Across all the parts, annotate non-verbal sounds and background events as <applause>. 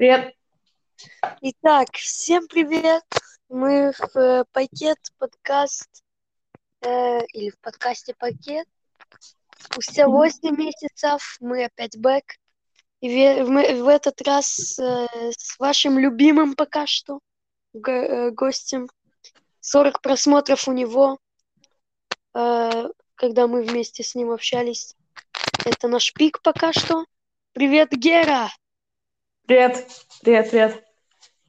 Привет. Итак, всем привет! Мы в э, пакет подкаст э, или в подкасте пакет. Спустя 8 месяцев мы опять бэк. И ве- мы в этот раз э, с вашим любимым пока что го- э, гостем. 40 просмотров у него, э, когда мы вместе с ним общались. Это наш пик пока что. Привет, Гера! Привет. Привет, привет.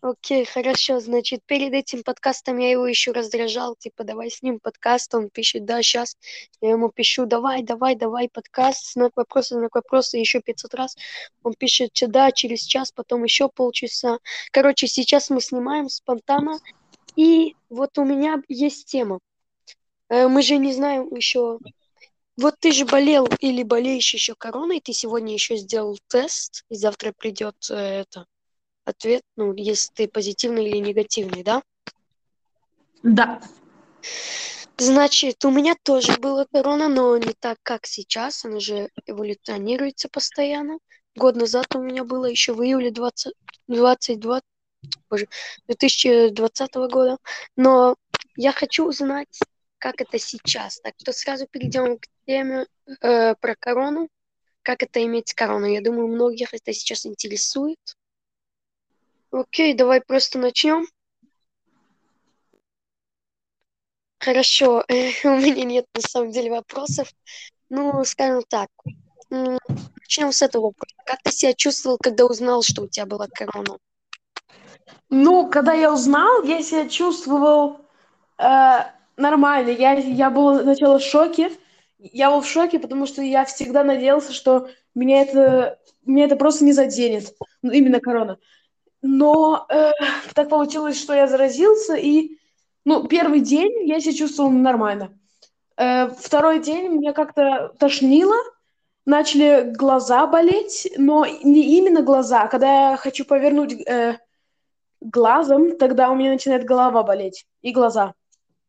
Окей, хорошо. Значит, перед этим подкастом я его еще раздражал, типа, давай с ним подкаст. Он пишет, да, сейчас. Я ему пишу, давай, давай, давай, подкаст, знак вопроса, знак вопроса, еще 500 раз. Он пишет, да, через час, потом еще полчаса. Короче, сейчас мы снимаем спонтанно. И вот у меня есть тема. Э, Мы же не знаем еще... Вот ты же болел или болеешь еще короной, ты сегодня еще сделал тест, и завтра придет э, это ответ, ну, если ты позитивный или негативный, да? Да. Значит, у меня тоже была корона, но не так, как сейчас. Она же эволюционируется постоянно. Год назад у меня было еще в июле 20, 22, боже, 2020 года. Но я хочу узнать, как это сейчас. Так что сразу перейдем к теме э, про корону. Как это иметь корону? Я думаю, многих это сейчас интересует. Окей, давай просто начнем. Хорошо, <laughs> у меня нет на самом деле вопросов. Ну, скажем так, начнем с этого вопроса. Как ты себя чувствовал, когда узнал, что у тебя была корона? Ну, когда я узнал, я себя чувствовал э, нормально. Я, я был сначала в шоке. Я был в шоке, потому что я всегда надеялся, что меня это, меня это просто не заденет. Ну, именно корона. Но э, так получилось, что я заразился, и ну, первый день я себя чувствовал нормально. Э, второй день меня как-то тошнило, начали глаза болеть, но не именно глаза. Когда я хочу повернуть э, глазом, тогда у меня начинает голова болеть и глаза.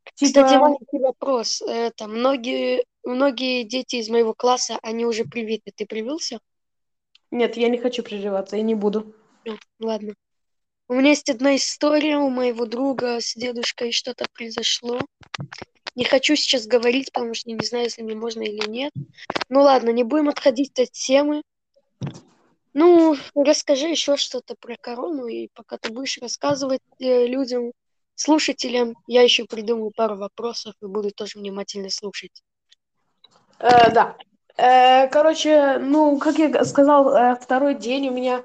Кстати, Типа, маленький вопрос. Это многие, многие дети из моего класса, они уже привиты. Ты привился? нет, я не хочу прививаться, я не буду. Ну, ладно. У меня есть одна история у моего друга с дедушкой что-то произошло. Не хочу сейчас говорить, потому что не знаю, если мне можно или нет. Ну ладно, не будем отходить от темы. Ну, расскажи еще что-то про корону, и пока ты будешь рассказывать э, людям, слушателям, я еще придумаю пару вопросов и буду тоже внимательно слушать. Э, да. Э, короче, ну, как я сказал, э, второй день у меня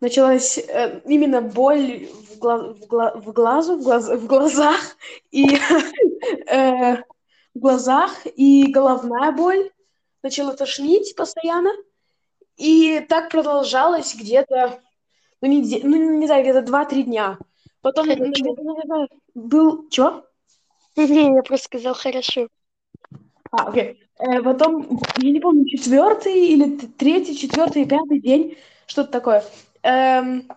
началась э, именно боль в, гла- в, гла- в глазу, в, глаз- в глазах и <laughs> э, в глазах и головная боль. Начала тошнить постоянно. И так продолжалось где-то, ну, не, ну, не знаю, где-то 2-3 дня. Потом, был... Чё? Я просто сказал хорошо. А, окей. Э, потом, я не помню, четвертый или третий, четвертый, пятый день, что-то такое. Эм,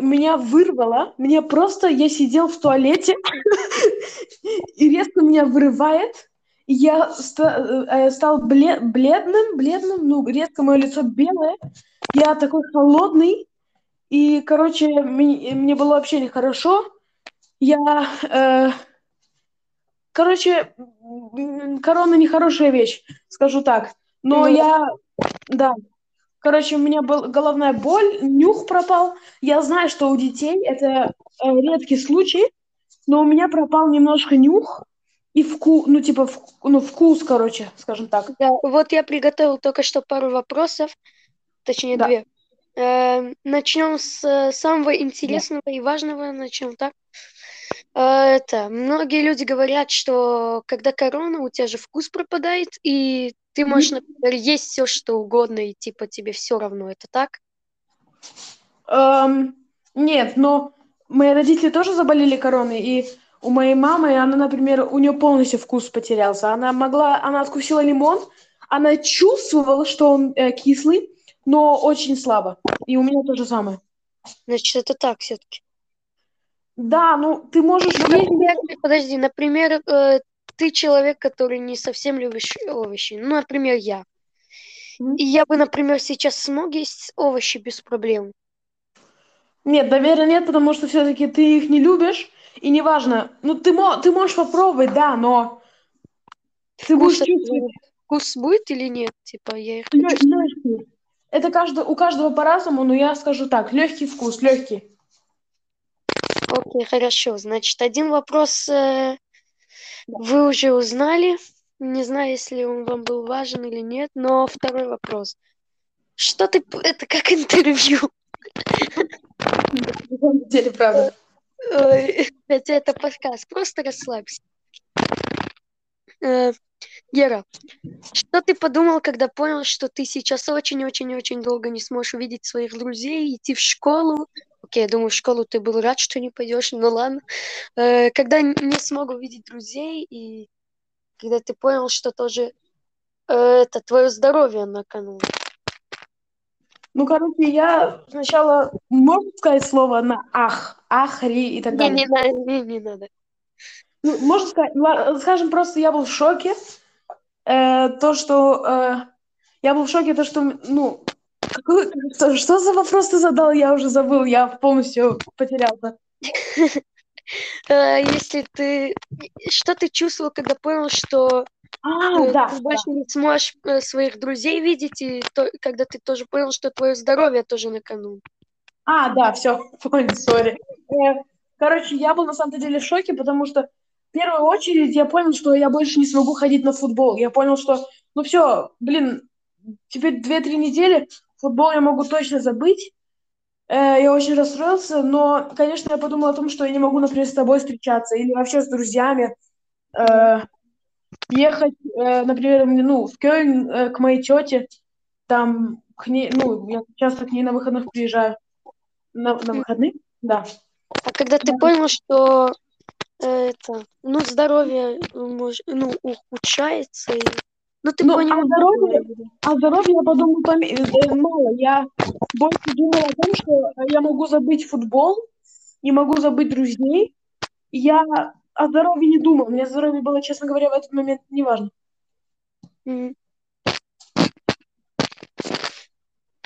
меня вырвало, меня просто, я сидел в туалете, <laughs> и резко меня вырывает, я э, стал бле- бледным, бледным, ну, резко мое лицо белое, я такой холодный, и, короче, ми- мне было вообще нехорошо, я, э, короче, корона нехорошая вещь, скажу так, но Ну, я, да, короче, у меня был головная боль, нюх пропал, я знаю, что у детей это э, редкий случай, но у меня пропал немножко нюх и вкус, ну, типа, вк- ну, вкус, короче, скажем так. да, вот я приготовил только что пару вопросов, точнее Да. две. Эм, начнем с э, самого интересного и важного, начнем так. Э, Это, многие люди говорят, что когда корона, у тебя же вкус пропадает, и ты можешь, например, есть все, что угодно, и типа тебе все равно. Это так? Эм, нет, но мои родители тоже заболели короной, и у моей мамы, она, например, у нее полностью вкус потерялся. Она могла, она откусила лимон, она чувствовала, что он э, кислый, но очень слабо. И у меня то же самое. Значит, это так все-таки. Да, ну ты можешь есть. Например, подожди, например, э, ты человек, который не совсем любишь овощи. Ну, например, я. И я бы, например, сейчас смог есть овощи без проблем. Нет, доверия нет, потому что все-таки ты их не любишь, и неважно. Ну, ты, мо- ты можешь попробовать, да, но ты будешь Вкус, чувствовать вкус будет или нет? Типа, я их легкий. Это каждый, у каждого по-разному, но я скажу так, легкий вкус, легкий. Окей, хорошо. Значит, один вопрос э, вы уже узнали. Не знаю, если он вам был важен или нет, но второй вопрос. Что ты... Это как интервью. На самом деле, правда. Хотя это подкаст. Просто расслабься. Э, Гера, что ты подумал, когда понял, что ты сейчас очень-очень-очень долго не сможешь увидеть своих друзей, идти в школу? Окей, я думаю, в школу ты был рад, что не пойдешь, ну ладно. Э, Когда не смог увидеть друзей, и когда ты понял, что тоже э, это твое здоровье на кону. Ну, короче, я сначала, можно сказать слово на ах, ахри и так Не, далее? не надо, не, не надо. Ну, можно сказать, скажем просто, я был в шоке. Э, то, что... э, я был в шоке, то, что, ну... какой- что, что за вопрос ты задал? Я уже забыл, я полностью потерялся. Э, <laughs> Если ты... Что ты чувствовал, когда понял, что А, да, ты да. больше не сможешь э, своих друзей видеть, и то- когда ты тоже понял, что твое здоровье тоже на кону. А, да, все, понял, <laughs> сори. Э, Короче, я был на самом деле в шоке, потому что в первую очередь я понял, что я больше не смогу ходить на футбол. Я понял, что, ну все, блин, теперь две-три недели футбол я могу точно забыть. Э, Я очень расстроился, но, конечно, я подумал о том, что я не могу, например, с тобой встречаться или вообще с друзьями э, ехать, э, например, ну, в Кёльн э, к моей тете, там к ней, ну, я часто к ней на выходных приезжаю. На, на выходных? Да. А когда ты Да. понял, что э, это, ну, здоровье э, мож- ну, ухудшается, и... ну, ты Ну, а понял, здоровье, а здоровье я подумал поме- э, мало. Я больше думала о том, что я могу забыть футбол, не могу забыть друзей. Я о здоровье не думал. Мне здоровье было, честно говоря, в этот момент неважно. Мгм.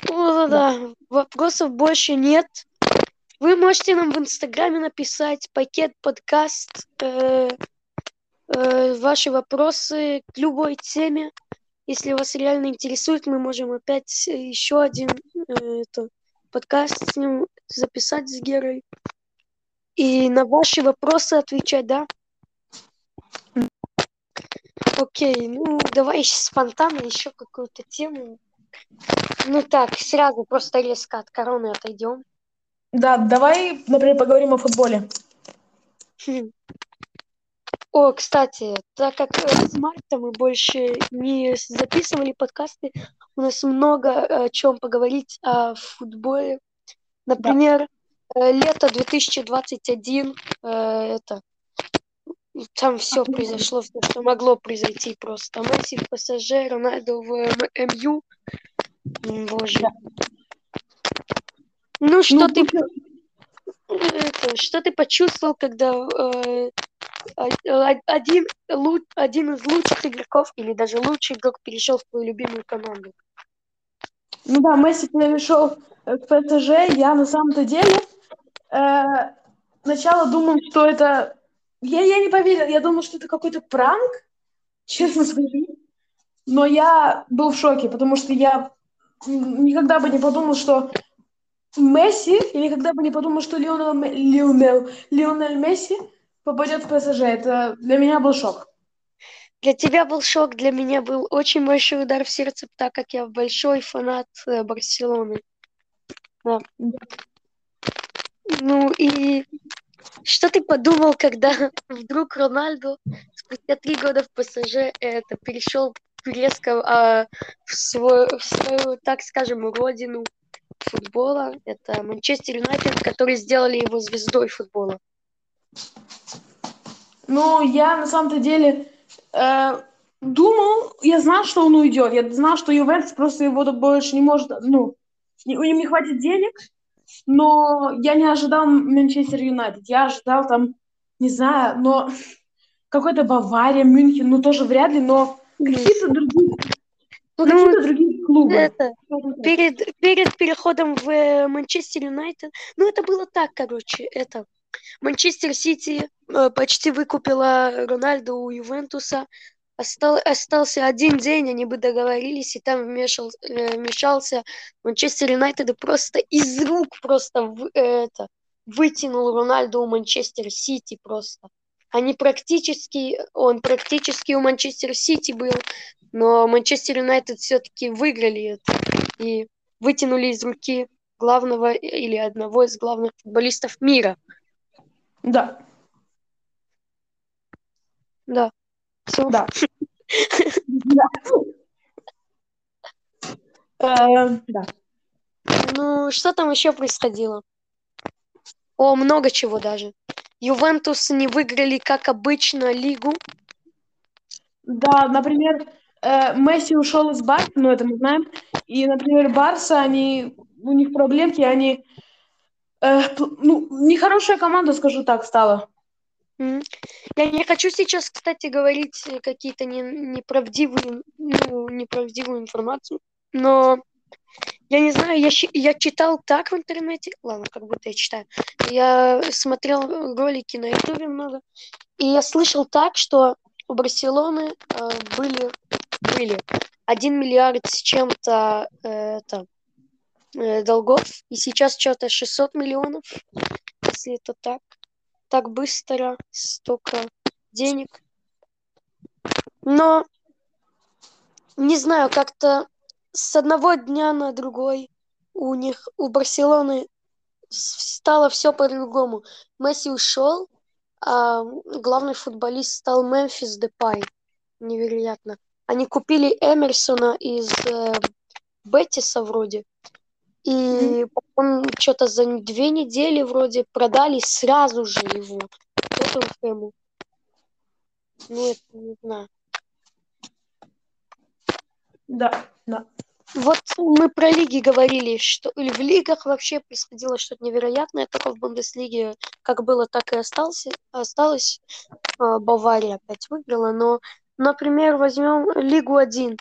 Ну, да, да, вопросов больше нет. Вы можете нам в Инстаграме написать пакет подкаст, э, э, ваши вопросы к любой теме. Если вас реально интересует, мы можем опять еще один э, это, подкаст с ним записать с Герой. И на ваши вопросы отвечать, да? Окей, ну давай спонтанно еще какую-то тему. Ну так, сразу просто резко от короны отойдем. Да, давай, например, поговорим о футболе. О, кстати, так как э, с марта мы больше не записывали подкасты, у нас много э, о чем поговорить о футболе. Например, э, лето 2021, э, это там все произошло, все, что могло произойти просто. Месси в ПСЖ, Рональдо в МЮ. Боже. Да. Ну, что Ну, ты это, что ты почувствовал, когда э, один, лу- один из лучших игроков или даже лучший игрок перешел в твою любимую команду? Ну да, Месси перешел э, к ПСЖ. Я на самом-то деле э, сначала думал, что это... Я, я не поверил, я думал, что это какой-то пранк, честно скажу. Но я был в шоке, потому что я никогда бы не подумал, что Месси, я никогда бы не подумал, что Лионел, Лионел, Лионель Месси попадет в ПСЖ. Это для меня был шок. Для тебя был шок, для меня был очень большой удар в сердце, так как я большой фанат э, Барселоны. Да. Ну и что ты подумал, когда <laughs> вдруг Рональдо спустя три года в ПСЖ это перешел резко а, в, свой, в свою, так скажем, родину футбола? Это Манчестер Юнайтед, которые сделали его звездой футбола. Ну, я на самом-то деле э, думал, я знал, что он уйдет. Я знал, что Ювентус просто его больше не может, ну, у них не хватит денег. Но я не ожидал Манчестер Юнайтед. Я ожидал там, не знаю, но какой-то Бавария, Мюнхен, ну тоже вряд ли, но какие-то другие, ну, Ну, какие-то другие клубы. Это, перед, перед переходом в э, Манчестер Юнайтед, ну это было так, короче, это, Манчестер Сити э, почти выкупила Рональду у Ювентуса, Остал, остался один день, они бы договорились, и там вмешал, э, вмешался Манчестер Юнайтед и просто из рук просто в, это, вытянул Рональду у Манчестер Сити просто. Они практически, он практически у Манчестер Сити был, но Манчестер Юнайтед все-таки выиграли это и вытянули из руки главного или одного из главных футболистов мира. Да. Да. Все. Да. <laughs> Да. Э, Да. Ну, что там еще происходило? О, много чего даже. Ювентус не выиграли, как обычно, лигу. Да, например, э, Месси ушел из Барса, ну это мы знаем. И, например, Барса, они, у них проблемки, они, э, ну, нехорошая команда, скажу так, стала. Я не хочу сейчас, кстати, говорить какие-то не, неправдивые, ну, неправдивую информацию, но я не знаю, я, я читал так в интернете, ладно, как будто я читаю, я смотрел ролики на ютубе много, и я слышал так, что у Барселоны э, были, были 1 миллиард с чем-то э, э, долгов, и сейчас что-то 600 миллионов, если это так так быстро столько денег. Но не знаю, как-то с одного дня на другой у них, у Барселоны стало все по-другому. Месси ушел, а главный футболист стал Мемфис Депай. Невероятно. Они купили Эмерсона из э, Бетиса вроде. И потом что-то за две недели вроде продали сразу же его Тоттенхэму. Ну, это не знаю. Да, да. Вот мы про лиги говорили, что в лигах вообще происходило что-то невероятное, только в Бундеслиге как было, так и остался, осталось. А, Бавария опять выиграла, но, например, возьмем Лигу 1 э,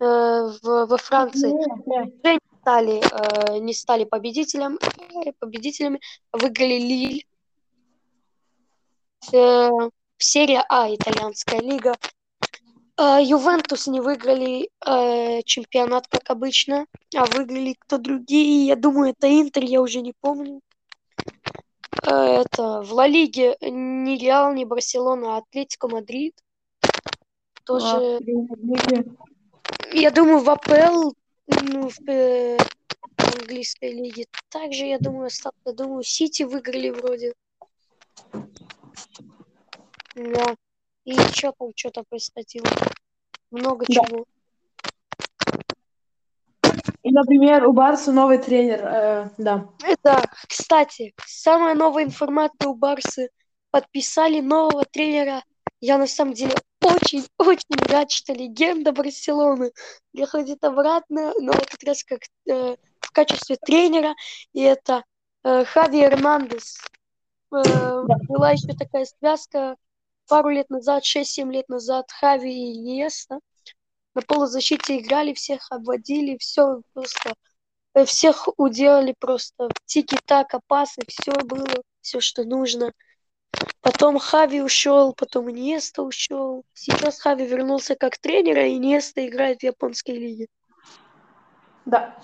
в, во Франции. Да. Стали, э, не стали победителем, э, победителями, выиграли Лиль. Э, серия А, итальянская лига. Э, Ювентус не выиграли э, чемпионат, как обычно, а выиграли кто другие. Я думаю, это Интер, я уже не помню. Э, это в Ла Лиге ни Реал, ни Барселона, а Атлетико Мадрид. Тоже А, я думаю, в АПЛ, ну, в э, английской лиге, также, я думаю, остался. Я думаю, Сити выиграли вроде. Да. И что там, что-то происходило. Много Да. чего. И, например, у Барса новый тренер, э, да. Это, кстати, самая новая информация у Барсы. Подписали нового тренера. Я на самом деле очень-очень рад, что легенда Барселоны приходит обратно, но этот раз как э, в качестве тренера. И это э, Хави Эрнандес. Э, была еще такая связка пару лет назад, 6-7 лет назад, Хави и Иеста. На полузащите играли, всех обводили, все просто э, всех уделали просто тики-така, пасы, все было, все, что нужно. Потом Хави ушел, потом Иньеста ушел. Сейчас Хави вернулся как тренер, а Иньеста играет в японской лиге. Да.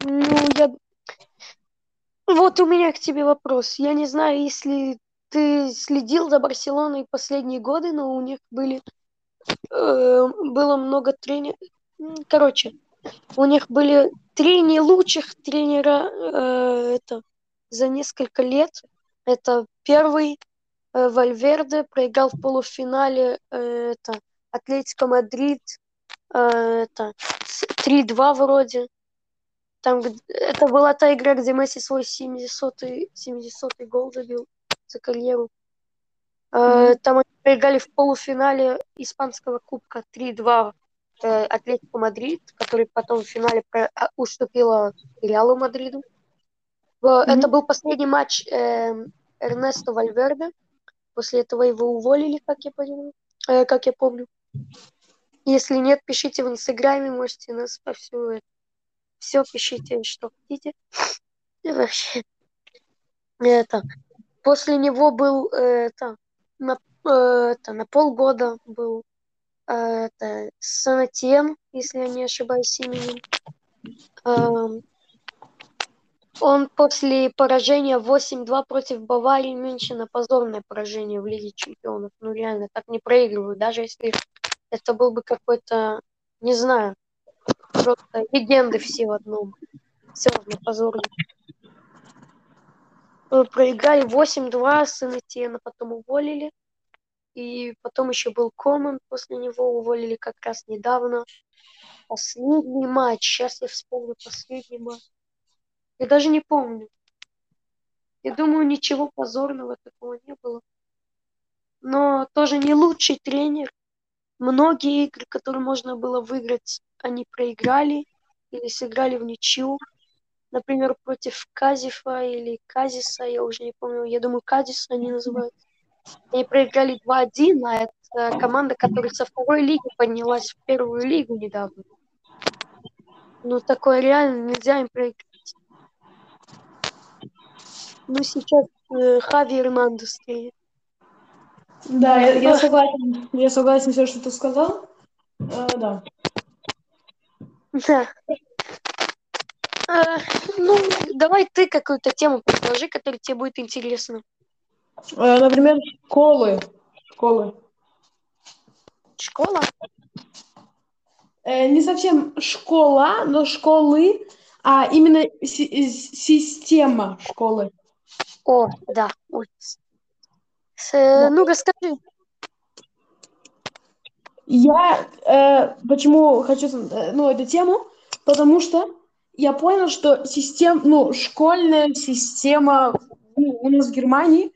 Ну, я... Вот у меня к тебе вопрос. Я не знаю, если ты следил за Барселоной последние годы, но у них были... э, было много тренеров... Короче, у них были три не лучших тренера э, это, за несколько лет. Это первый э, Вальверде проиграл в полуфинале э, это, Атлетико Мадрид э, это, с- 3-2 вроде. Там, это была та игра, где Месси свой 70-й 70 гол забил за карьеру. Э, Там они проиграли в полуфинале Испанского кубка 3-2 э, Атлетико Мадрид, который потом в финале а, уступила Реалу Мадриду. Мгм. Это был последний матч эм, Эрнесто Вальверде. После этого его уволили, как я понимаю, э, как я помню. Если нет, пишите в Инстаграме, можете нас по всю все пишите, что хотите. И вообще, это, после него был, это, на, это, на полгода был, это, Санатьен, если я не ошибаюсь именем. Он после поражения 8-2 против Баварии Мюнхена, позорное поражение в Лиге Чемпионов. Ну реально, так не проигрывают. Даже если это был бы какой-то, не знаю, просто легенды все в одном. Все равно позорно. Проиграли 8-2 с Инетиена, потом уволили. И потом еще был Коман, после него уволили как раз недавно. Последний матч, сейчас я вспомню последний матч. Я даже не помню. Я думаю, ничего позорного такого не было. Но тоже не лучший тренер. Многие игры, которые можно было выиграть, они проиграли или сыграли в ничью. Например, против Казифа или Казиса, я уже не помню. Я думаю, Казиса они называют. Они проиграли 2-1, а это команда, которая со второй лиги поднялась в первую лигу недавно. Ну, такое реально нельзя им проиграть. Ну, сейчас э, Хави Эрнандес тренер. Да, я, я согласен. Я согласен все, что ты сказал. Э, да. Да. Э, ну, давай ты какую-то тему предложи, которая тебе будет интересна. Э, например, школы. Школы. Школа? Э, не совсем школа, но школы, а именно си- система школы. О, да. Ой. С, э, Ну, расскажи. Я э, почему хочу э, ну, эту тему, потому что я понял, что система, ну, школьная система ну, у нас в Германии,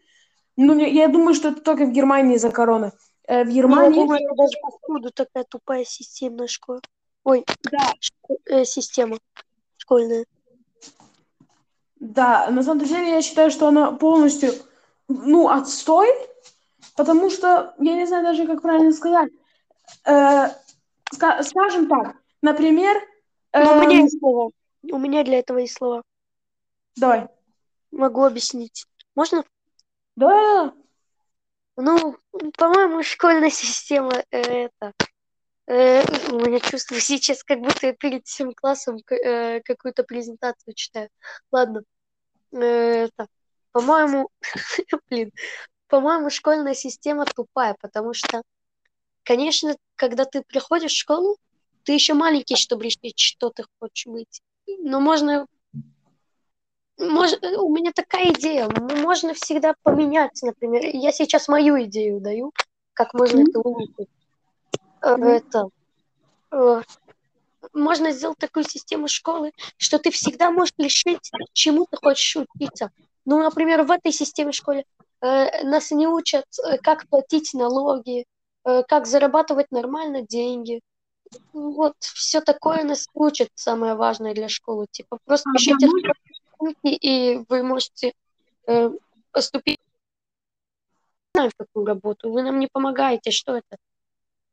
ну, я думаю, что это только в Германии из-за короны. Э, в Ну, Германии... я думаю, даже походу такая тупая системная школа. Ой, Да, шко- э, система школьная. да, на самом деле я считаю, что она полностью, ну, отстой, потому что, я не знаю даже, как правильно сказать, Э, ска- скажем так, например, Ну, у меня эм, есть слова. У меня для этого есть слова. давай, Могу объяснить. Можно? Да, Ну, по-моему, школьная система это. э, у меня чувство сейчас, как будто я перед всем классом э, какую-то презентацию читаю. Ладно. Э, это. По-моему, <laughs> блин, по-моему, школьная система тупая, потому что, конечно, когда ты приходишь в школу, ты еще маленький, чтобы решить, что ты хочешь быть. Но можно Мож- у меня такая идея. Можно всегда поменять, например. Я сейчас мою идею даю, как можно Мгм. это улучшить. Мгм. Это, э, можно сделать такую систему школы, что ты всегда можешь решить, чему ты хочешь учиться. Ну, например, в этой системе школы э, нас не учат, как платить налоги, э, как зарабатывать нормально деньги. Вот, все такое нас учат, самое важное для школы. Типа, просто А, пишите потому- оценки, и вы можете э, поступить не знаю, в какую работу. Вы нам не помогаете. Что это?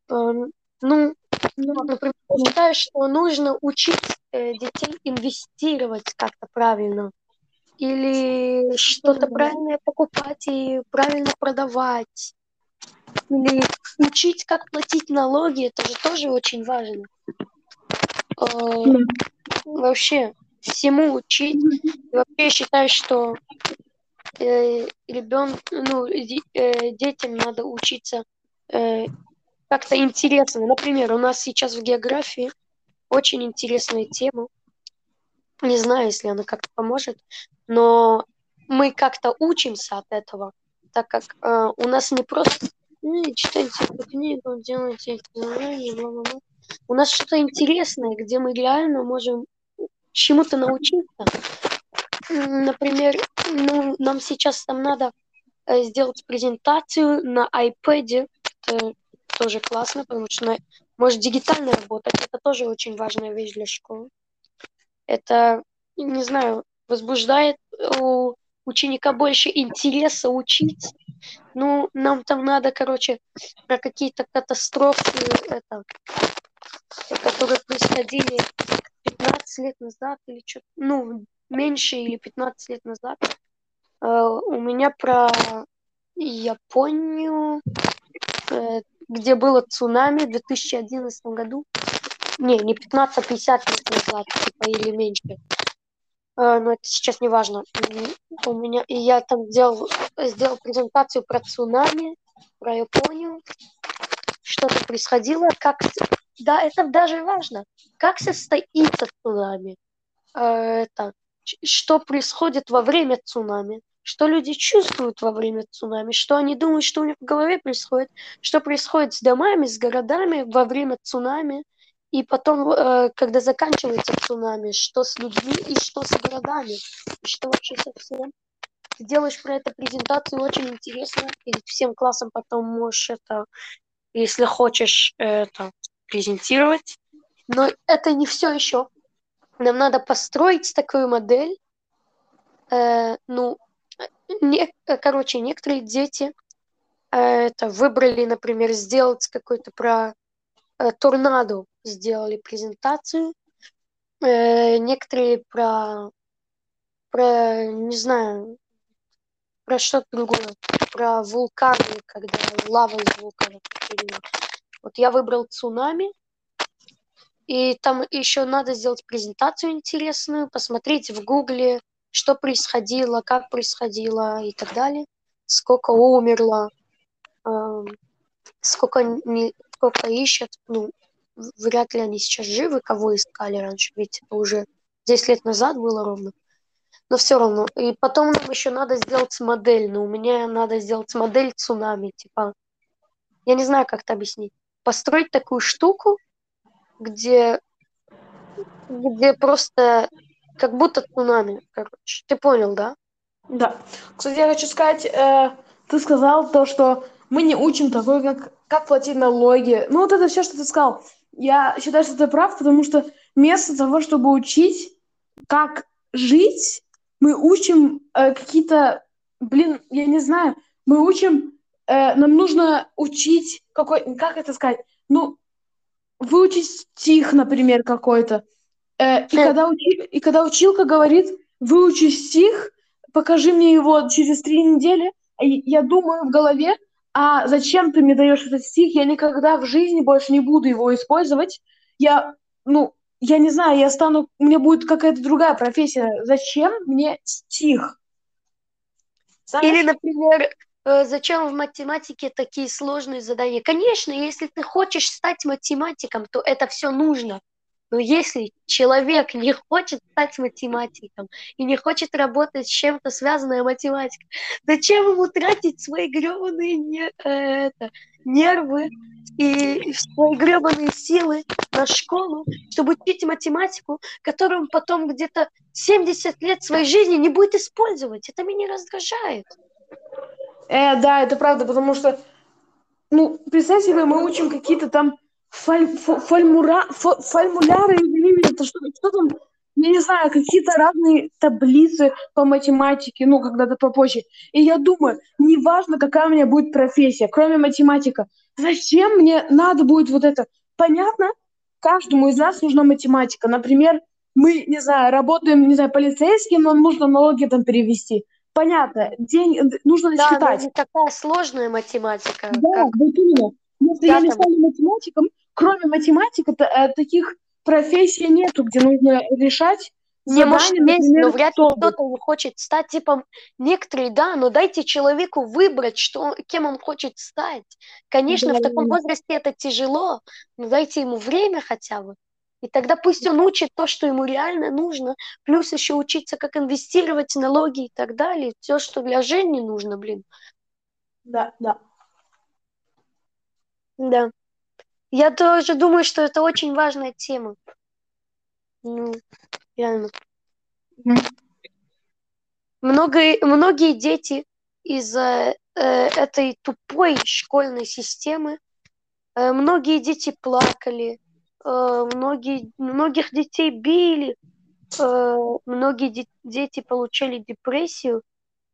Эм, ну, ну, например, я считаю, что нужно учить э, детей инвестировать как-то правильно. Или что-то правильное покупать и правильно продавать. Или учить, как платить налоги. Это же тоже очень важно. Э, вообще всему учить. И вообще я считаю, что э, ребен, ну, ди- э, детям надо учиться э, как-то интересно. Например, у нас сейчас в географии очень интересная тема. Не знаю, если она как-то поможет, но мы как-то учимся от этого, так как э, у нас не просто «Эй, читайте эту книгу, делайте эти задания, бла-бла-бла». У нас что-то интересное, где мы реально можем чему-то научиться. Например, ну, нам сейчас там надо э, сделать презентацию на iPad. Это тоже классно, потому что на- может дигитально работать. Это тоже очень важная вещь для школы. Это, не знаю, возбуждает у ученика больше интереса учить. Ну, нам там надо, короче, про какие-то катастрофы, это, которые происходили 15 лет назад или что-то, ну, меньше или 15 лет назад. Э, у меня про Японию, э, где было цунами в 2011 году. Не, не 15, а 50 лет назад, типа, или меньше. Э, но это сейчас не важно. У меня, и я там сделал, сделал презентацию про цунами, про Японию, что-то происходило, как... Да, это даже важно. Как состоится цунами? Э, это, что происходит во время цунами? Что люди чувствуют во время цунами? Что они думают, что у них в голове происходит? Что происходит с домами, с городами во время цунами? И потом, э, когда заканчивается цунами, что с людьми и что с городами, и что вообще совсем. Ты делаешь про это презентацию, очень интересно, и всем классам потом можешь это, если хочешь, это презентировать. Но это не все еще. Нам надо построить такую модель. Э, ну, не, короче, некоторые дети э, это выбрали, например, сделать какой-то про э, торнадо сделали презентацию. Э, некоторые про, про, не знаю, про что-то другое, про вулканы, когда лава из вулкана. Вот я выбрал цунами, и там еще надо сделать презентацию интересную, посмотреть в гугле, что происходило, как происходило и так далее, сколько умерло, э, сколько, не, сколько ищет, ну, вряд ли они сейчас живы, кого искали раньше, ведь это уже 10 лет назад было ровно. Но все равно. И потом нам еще надо сделать модель. Но у меня надо сделать модель цунами. Типа, я не знаю, как это объяснить. Построить такую штуку, где, где просто как будто цунами. Короче. Ты понял, да? Да. Кстати, я хочу сказать, э, ты сказал то, что мы не учим такое, как, как платить налоги. Ну, вот это все, что ты сказал я считаю, что ты прав, потому что вместо того, чтобы учить, как жить, мы учим э, какие-то, блин, я не знаю, мы учим, э, нам нужно учить какой, как это сказать, ну, выучить стих, например, какой-то. Э, и, когда учи, и когда училка говорит, выучи стих, покажи мне его через три недели, я думаю в голове, а зачем ты мне даешь этот стих? Я никогда в жизни больше не буду его использовать. Я, ну, я не знаю, я стану, у меня будет какая-то другая профессия. Зачем мне стих? Знаешь? Или, например, э, зачем в математике такие сложные задания? Конечно, если ты хочешь стать математиком, то это все нужно. Но если человек не хочет стать математиком и не хочет работать с чем-то связанной математикой, зачем ему тратить свои гребаные не, э, это, нервы и свои гребаные силы на школу, чтобы учить математику, которую он потом где-то 70 лет своей жизни не будет использовать? Это меня раздражает. Э, да, это правда, потому что, ну, представь себе, мы учим какие-то там фаль, фальмура, фальмуляры, это что, что там, я не знаю, какие-то разные таблицы по математике, ну, когда-то попозже. И я думаю, неважно, какая у меня будет профессия, кроме математика, зачем мне надо будет вот это? Понятно, каждому из нас нужна математика. Например, мы, не знаю, работаем, не знаю, полицейским, нам нужно налоги там перевести. Понятно, день нужно да, считать. Да, такая сложная математика. Да, как... вот именно. Если я, не стану математиком, кроме математики, э, таких профессий нету, где нужно решать не, может, есть, например, но вряд ли кто-то не хочет стать, типа, некоторые, да, но дайте человеку выбрать, что, кем он хочет стать. Конечно, да, в таком возрасте это тяжело, но дайте ему время хотя бы. И тогда пусть он учит то, что ему реально нужно, плюс еще учиться, как инвестировать налоги и так далее. Все, что для жизни нужно, блин. Да, да. Да. Я тоже думаю, что это очень важная тема. Ну, реально. Много, многие дети из-за э, этой тупой школьной системы, э, многие дети плакали, многие, многих детей били, э, многие де- дети получали депрессию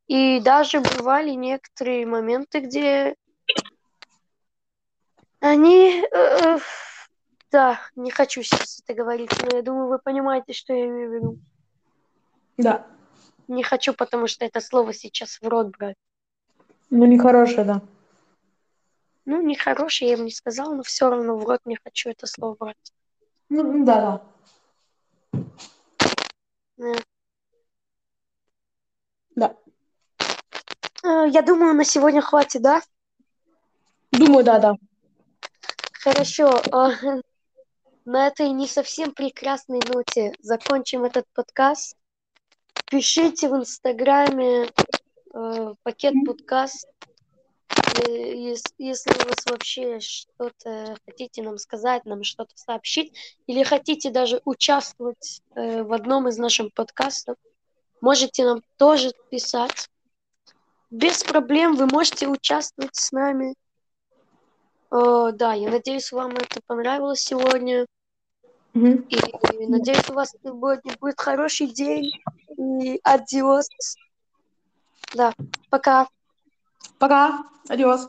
И даже бывали некоторые моменты, где они... Э, да, не хочу сейчас это говорить, но я думаю, вы понимаете, что я имею в виду. Да. Не хочу, потому что это слово сейчас в рот брать. Ну, нехорошее, да. Ну, нехорошее, я бы не сказала, но все равно в рот не хочу это слово брать. Ну, да, да. Да. Да. Э, Я думаю, на сегодня хватит, да? Думаю, да, да. Хорошо. а, <laughs> На этой не совсем прекрасной ноте закончим этот подкаст. Пишите в Инстаграме э, пакет подкаст. Э, ес- Если у вас вообще что-то хотите нам сказать, нам что-то сообщить, или хотите даже участвовать э, в одном из наших подкастов, можете нам тоже писать. Без проблем вы можете участвовать с нами. Э, да, я надеюсь, вам это понравилось сегодня. Мгм. И надеюсь, у вас сегодня будет хороший день. И адиос. Да, пока. Пока. Адиос.